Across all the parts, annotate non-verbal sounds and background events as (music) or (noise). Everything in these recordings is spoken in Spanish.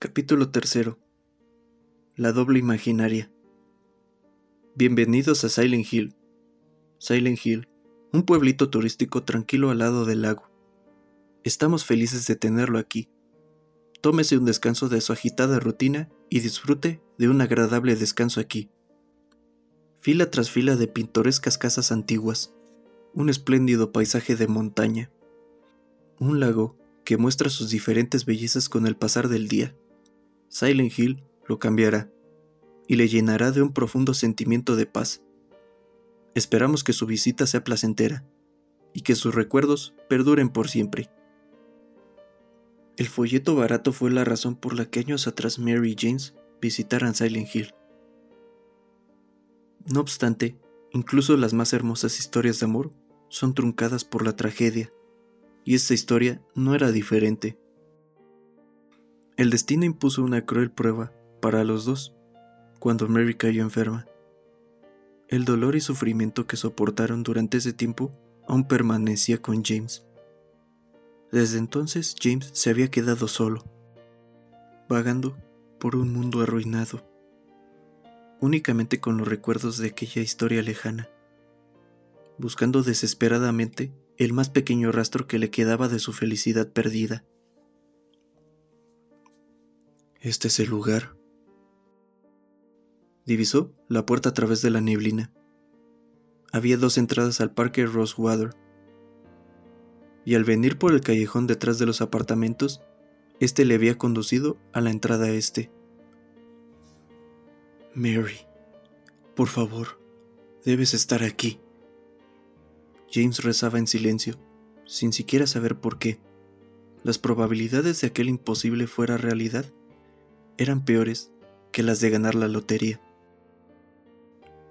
Capítulo 3. La doble imaginaria. Bienvenidos a Silent Hill. Silent Hill, un pueblito turístico tranquilo al lado del lago. Estamos felices de tenerlo aquí. Tómese un descanso de su agitada rutina y disfrute de un agradable descanso aquí. Fila tras fila de pintorescas casas antiguas, un espléndido paisaje de montaña, un lago que muestra sus diferentes bellezas con el pasar del día. Silent Hill lo cambiará y le llenará de un profundo sentimiento de paz. Esperamos que su visita sea placentera y que sus recuerdos perduren por siempre. El folleto barato fue la razón por la que años atrás Mary y James visitaran Silent Hill. No obstante, incluso las más hermosas historias de amor son truncadas por la tragedia, y esta historia no era diferente. El destino impuso una cruel prueba para los dos cuando Mary cayó enferma. El dolor y sufrimiento que soportaron durante ese tiempo aún permanecía con James. Desde entonces James se había quedado solo, vagando por un mundo arruinado, únicamente con los recuerdos de aquella historia lejana, buscando desesperadamente el más pequeño rastro que le quedaba de su felicidad perdida. Este es el lugar. Divisó la puerta a través de la neblina. Había dos entradas al parque Rosewater. Y al venir por el callejón detrás de los apartamentos, este le había conducido a la entrada este. Mary, por favor, debes estar aquí. James rezaba en silencio, sin siquiera saber por qué. Las probabilidades de aquel imposible fuera realidad eran peores que las de ganar la lotería.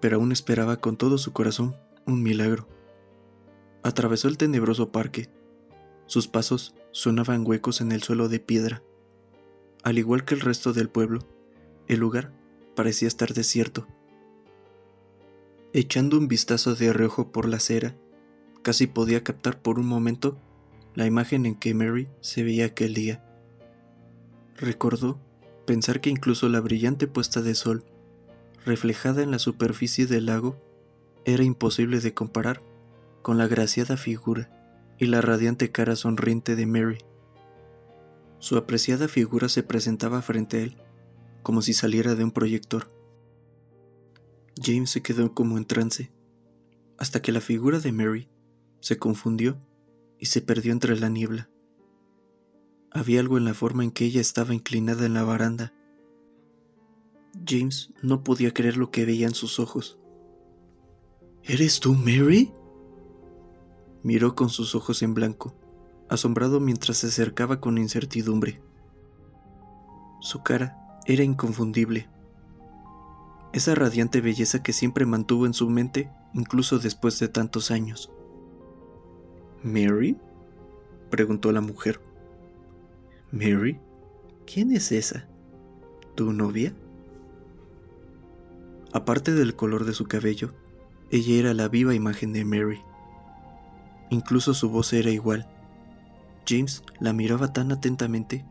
Pero aún esperaba con todo su corazón un milagro. Atravesó el tenebroso parque. Sus pasos sonaban huecos en el suelo de piedra. Al igual que el resto del pueblo, el lugar parecía estar desierto. Echando un vistazo de reojo por la acera, casi podía captar por un momento la imagen en que Mary se veía aquel día. Recordó Pensar que incluso la brillante puesta de sol, reflejada en la superficie del lago, era imposible de comparar con la graciada figura y la radiante cara sonriente de Mary. Su apreciada figura se presentaba frente a él, como si saliera de un proyector. James se quedó como en trance, hasta que la figura de Mary se confundió y se perdió entre la niebla. Había algo en la forma en que ella estaba inclinada en la baranda. James no podía creer lo que veía en sus ojos. ¿Eres tú, Mary? Miró con sus ojos en blanco, asombrado mientras se acercaba con incertidumbre. Su cara era inconfundible. Esa radiante belleza que siempre mantuvo en su mente incluso después de tantos años. ¿Mary? preguntó la mujer. Mary, ¿quién es esa? ¿Tu novia? Aparte del color de su cabello, ella era la viva imagen de Mary. Incluso su voz era igual. James la miraba tan atentamente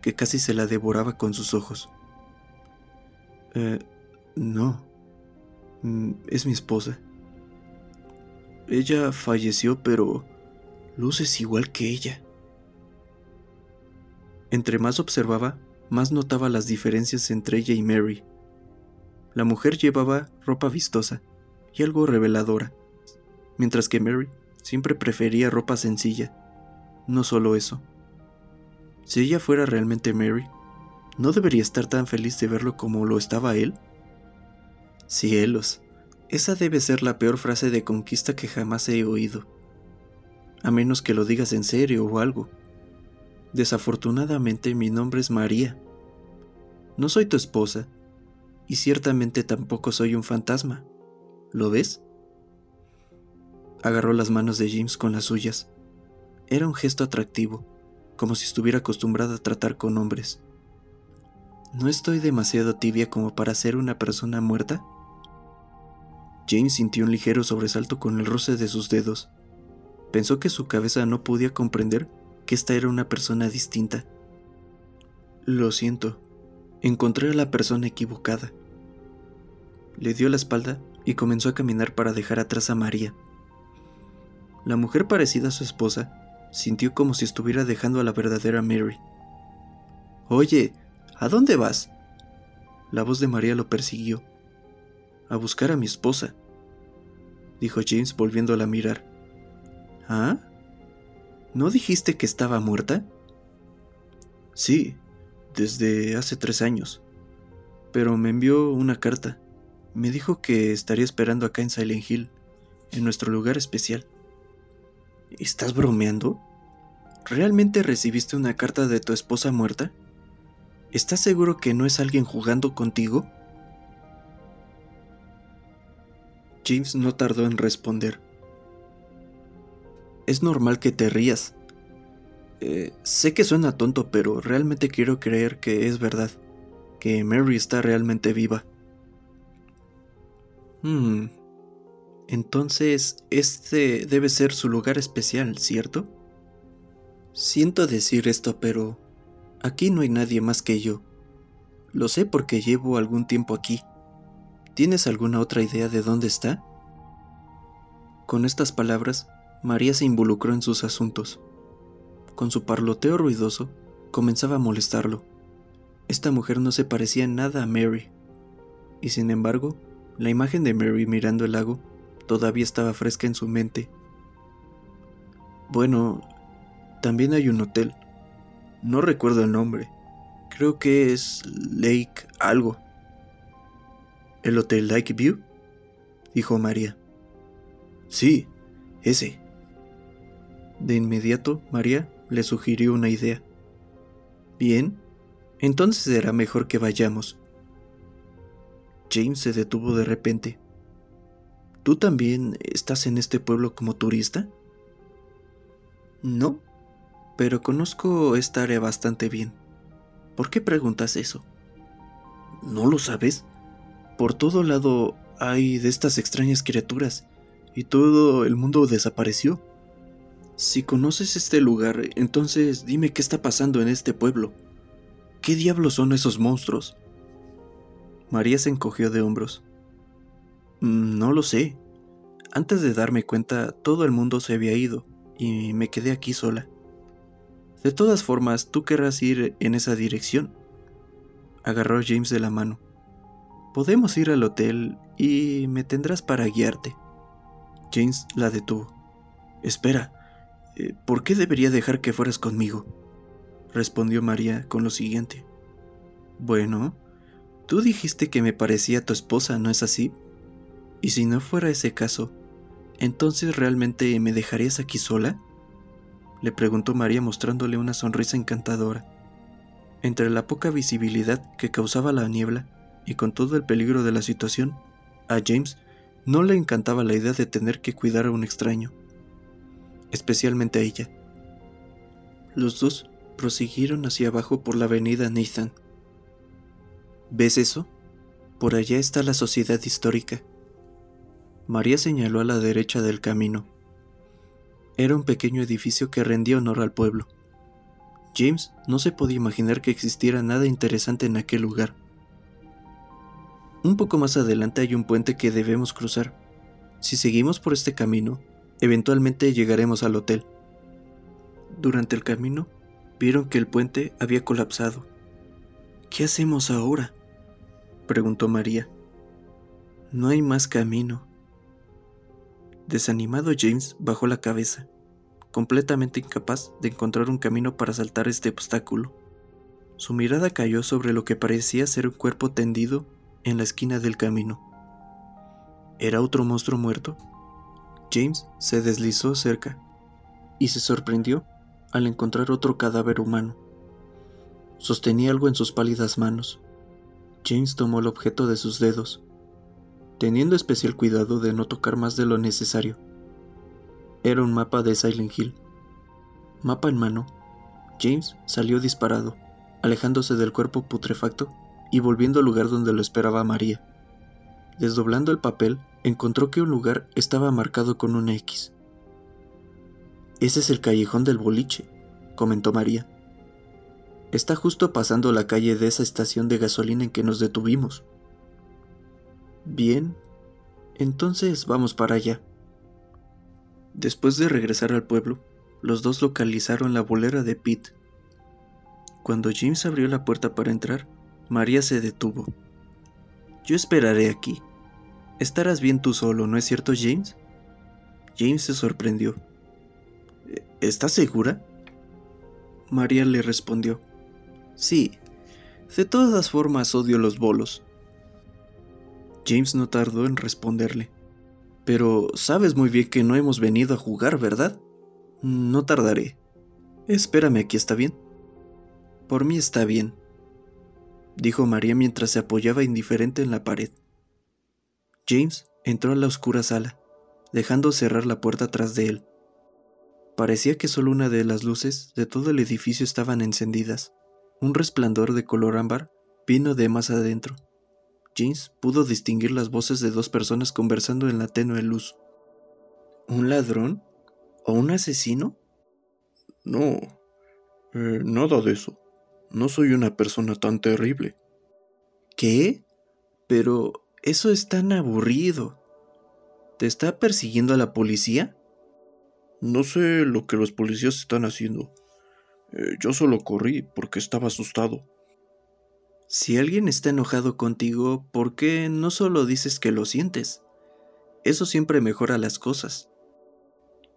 que casi se la devoraba con sus ojos. Eh, no. Mm, es mi esposa. Ella falleció, pero luces igual que ella. Entre más observaba, más notaba las diferencias entre ella y Mary. La mujer llevaba ropa vistosa y algo reveladora, mientras que Mary siempre prefería ropa sencilla. No solo eso. Si ella fuera realmente Mary, ¿no debería estar tan feliz de verlo como lo estaba él? Cielos, esa debe ser la peor frase de conquista que jamás he oído. A menos que lo digas en serio o algo. Desafortunadamente mi nombre es María. No soy tu esposa, y ciertamente tampoco soy un fantasma. ¿Lo ves? Agarró las manos de James con las suyas. Era un gesto atractivo, como si estuviera acostumbrada a tratar con hombres. ¿No estoy demasiado tibia como para ser una persona muerta? James sintió un ligero sobresalto con el roce de sus dedos. Pensó que su cabeza no podía comprender que esta era una persona distinta. Lo siento, encontré a la persona equivocada. Le dio la espalda y comenzó a caminar para dejar atrás a María. La mujer parecida a su esposa sintió como si estuviera dejando a la verdadera Mary. Oye, ¿a dónde vas? La voz de María lo persiguió. A buscar a mi esposa, dijo James volviéndola a mirar. ¿Ah? ¿No dijiste que estaba muerta? Sí, desde hace tres años. Pero me envió una carta. Me dijo que estaría esperando acá en Silent Hill, en nuestro lugar especial. ¿Estás bromeando? ¿Realmente recibiste una carta de tu esposa muerta? ¿Estás seguro que no es alguien jugando contigo? James no tardó en responder. Es normal que te rías. Eh, sé que suena tonto, pero realmente quiero creer que es verdad, que Mary está realmente viva. Hmm. Entonces, este debe ser su lugar especial, ¿cierto? Siento decir esto, pero aquí no hay nadie más que yo. Lo sé porque llevo algún tiempo aquí. ¿Tienes alguna otra idea de dónde está? Con estas palabras, María se involucró en sus asuntos. Con su parloteo ruidoso, comenzaba a molestarlo. Esta mujer no se parecía nada a Mary, y sin embargo, la imagen de Mary mirando el lago todavía estaba fresca en su mente. Bueno, también hay un hotel. No recuerdo el nombre. Creo que es Lake algo. ¿El Hotel Lake View? dijo María. Sí, ese. De inmediato, María le sugirió una idea. Bien, entonces será mejor que vayamos. James se detuvo de repente. ¿Tú también estás en este pueblo como turista? No, pero conozco esta área bastante bien. ¿Por qué preguntas eso? ¿No lo sabes? Por todo lado hay de estas extrañas criaturas y todo el mundo desapareció. Si conoces este lugar, entonces dime qué está pasando en este pueblo. ¿Qué diablos son esos monstruos? María se encogió de hombros. Mm, no lo sé. Antes de darme cuenta, todo el mundo se había ido y me quedé aquí sola. De todas formas, tú querrás ir en esa dirección. Agarró James de la mano. Podemos ir al hotel y me tendrás para guiarte. James la detuvo. Espera, ¿por qué debería dejar que fueras conmigo? respondió María con lo siguiente. Bueno, tú dijiste que me parecía tu esposa, ¿no es así? Y si no fuera ese caso, ¿entonces realmente me dejarías aquí sola? le preguntó María mostrándole una sonrisa encantadora. Entre la poca visibilidad que causaba la niebla y con todo el peligro de la situación, a James no le encantaba la idea de tener que cuidar a un extraño, especialmente a ella. Los dos prosiguieron hacia abajo por la avenida Nathan. ¿Ves eso? Por allá está la sociedad histórica. María señaló a la derecha del camino. Era un pequeño edificio que rendía honor al pueblo. James no se podía imaginar que existiera nada interesante en aquel lugar. Un poco más adelante hay un puente que debemos cruzar. Si seguimos por este camino, eventualmente llegaremos al hotel. Durante el camino, vieron que el puente había colapsado. ¿Qué hacemos ahora? preguntó María. No hay más camino. Desanimado James bajó la cabeza, completamente incapaz de encontrar un camino para saltar este obstáculo. Su mirada cayó sobre lo que parecía ser un cuerpo tendido en la esquina del camino. ¿Era otro monstruo muerto? James se deslizó cerca y se sorprendió al encontrar otro cadáver humano. Sostenía algo en sus pálidas manos. James tomó el objeto de sus dedos, teniendo especial cuidado de no tocar más de lo necesario. Era un mapa de Silent Hill. Mapa en mano, James salió disparado, alejándose del cuerpo putrefacto y volviendo al lugar donde lo esperaba María. Desdoblando el papel, encontró que un lugar estaba marcado con una X. Ese es el callejón del boliche, comentó María. Está justo pasando la calle de esa estación de gasolina en que nos detuvimos. Bien, entonces vamos para allá. Después de regresar al pueblo, los dos localizaron la bolera de Pete. Cuando James abrió la puerta para entrar, María se detuvo. Yo esperaré aquí. Estarás bien tú solo, ¿no es cierto, James? James se sorprendió. ¿Estás segura? María le respondió. Sí. De todas formas odio los bolos. James no tardó en responderle. Pero sabes muy bien que no hemos venido a jugar, ¿verdad? No tardaré. Espérame aquí, ¿está bien? Por mí está bien, dijo María mientras se apoyaba indiferente en la pared. James entró a la oscura sala, dejando cerrar la puerta tras de él. Parecía que solo una de las luces de todo el edificio estaban encendidas. Un resplandor de color ámbar vino de más adentro. James pudo distinguir las voces de dos personas conversando en la tenue luz. ¿Un ladrón? ¿O un asesino? No, eh, nada de eso. No soy una persona tan terrible. ¿Qué? Pero eso es tan aburrido. ¿Te está persiguiendo a la policía? No sé lo que los policías están haciendo. Eh, yo solo corrí porque estaba asustado. Si alguien está enojado contigo, ¿por qué no solo dices que lo sientes? Eso siempre mejora las cosas.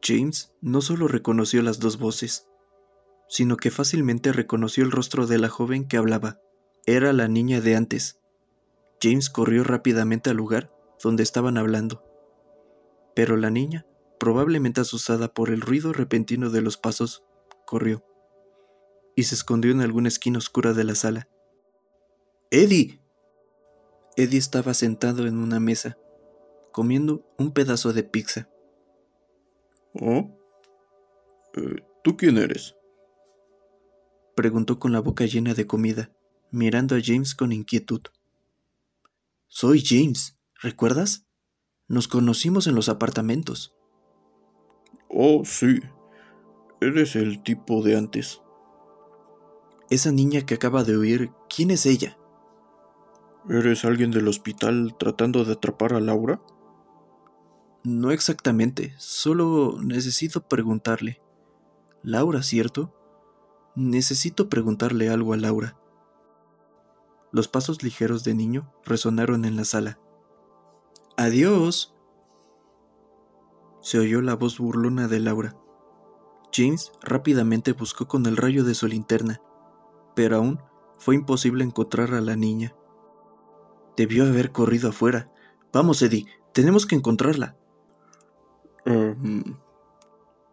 James no solo reconoció las dos voces, sino que fácilmente reconoció el rostro de la joven que hablaba. Era la niña de antes. James corrió rápidamente al lugar donde estaban hablando. Pero la niña probablemente asustada por el ruido repentino de los pasos, corrió y se escondió en alguna esquina oscura de la sala. ¡Eddie! Eddie estaba sentado en una mesa, comiendo un pedazo de pizza. ¿Oh? Eh, ¿Tú quién eres? Preguntó con la boca llena de comida, mirando a James con inquietud. Soy James, ¿recuerdas? Nos conocimos en los apartamentos. Oh, sí. Eres el tipo de antes. Esa niña que acaba de oír, ¿quién es ella? ¿Eres alguien del hospital tratando de atrapar a Laura? No exactamente, solo necesito preguntarle. Laura, ¿cierto? Necesito preguntarle algo a Laura. Los pasos ligeros de niño resonaron en la sala. Adiós se oyó la voz burlona de Laura. James rápidamente buscó con el rayo de su linterna, pero aún fue imposible encontrar a la niña. Debió haber corrido afuera. Vamos, Eddie, tenemos que encontrarla. Em,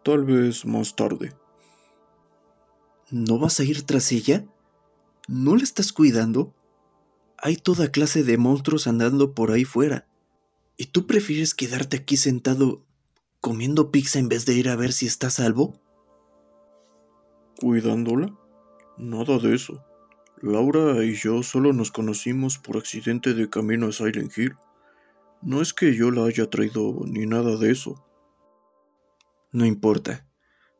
tal vez más tarde. ¿No vas a ir tras ella? ¿No la estás cuidando? Hay toda clase de monstruos andando por ahí fuera. ¿Y tú prefieres quedarte aquí sentado comiendo pizza en vez de ir a ver si está salvo? ¿Cuidándola? Nada de eso. Laura y yo solo nos conocimos por accidente de camino a Silent Hill. No es que yo la haya traído ni nada de eso. No importa.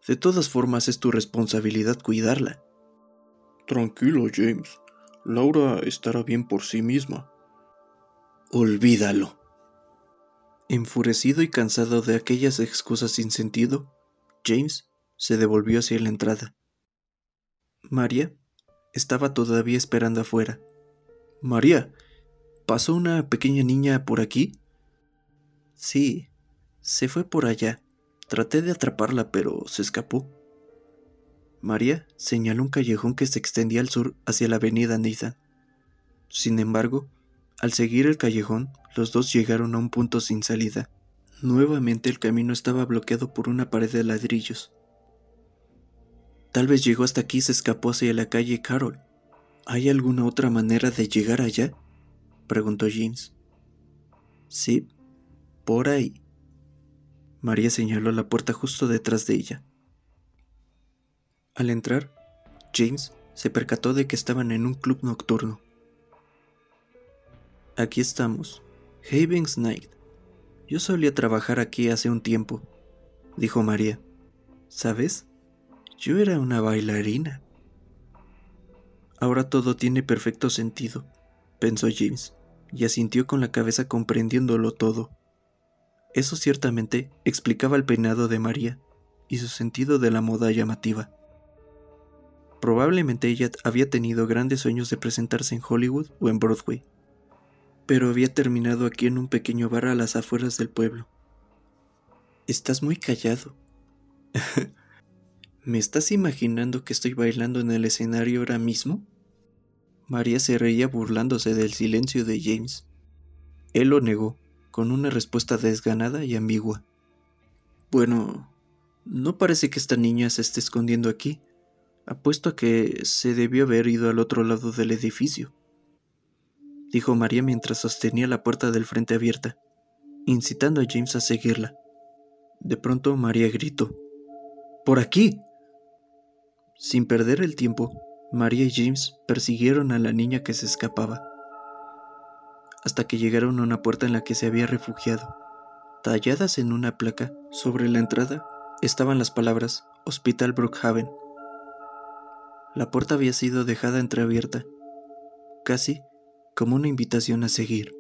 De todas formas es tu responsabilidad cuidarla. Tranquilo, James. Laura estará bien por sí misma. Olvídalo. Enfurecido y cansado de aquellas excusas sin sentido, James se devolvió hacia la entrada. María estaba todavía esperando afuera. María, ¿pasó una pequeña niña por aquí? Sí, se fue por allá. Traté de atraparla, pero se escapó. María señaló un callejón que se extendía al sur hacia la avenida Nathan. Sin embargo, al seguir el callejón, los dos llegaron a un punto sin salida. Nuevamente el camino estaba bloqueado por una pared de ladrillos. Tal vez llegó hasta aquí y se escapó hacia la calle Carol. ¿Hay alguna otra manera de llegar allá? preguntó James. Sí, por ahí. María señaló la puerta justo detrás de ella. Al entrar, James se percató de que estaban en un club nocturno. Aquí estamos. Havens Night. Yo solía trabajar aquí hace un tiempo, dijo María. ¿Sabes? Yo era una bailarina. Ahora todo tiene perfecto sentido, pensó James, y asintió con la cabeza comprendiéndolo todo. Eso ciertamente explicaba el peinado de María y su sentido de la moda llamativa. Probablemente ella había tenido grandes sueños de presentarse en Hollywood o en Broadway, pero había terminado aquí en un pequeño bar a las afueras del pueblo. Estás muy callado. (laughs) ¿Me estás imaginando que estoy bailando en el escenario ahora mismo? María se reía burlándose del silencio de James. Él lo negó, con una respuesta desganada y ambigua. Bueno, no parece que esta niña se esté escondiendo aquí. Apuesto a que se debió haber ido al otro lado del edificio, dijo María mientras sostenía la puerta del frente abierta, incitando a James a seguirla. De pronto María gritó, ¡Por aquí! Sin perder el tiempo, María y James persiguieron a la niña que se escapaba, hasta que llegaron a una puerta en la que se había refugiado. Talladas en una placa sobre la entrada estaban las palabras Hospital Brookhaven la puerta había sido dejada entreabierta, casi como una invitación a seguir.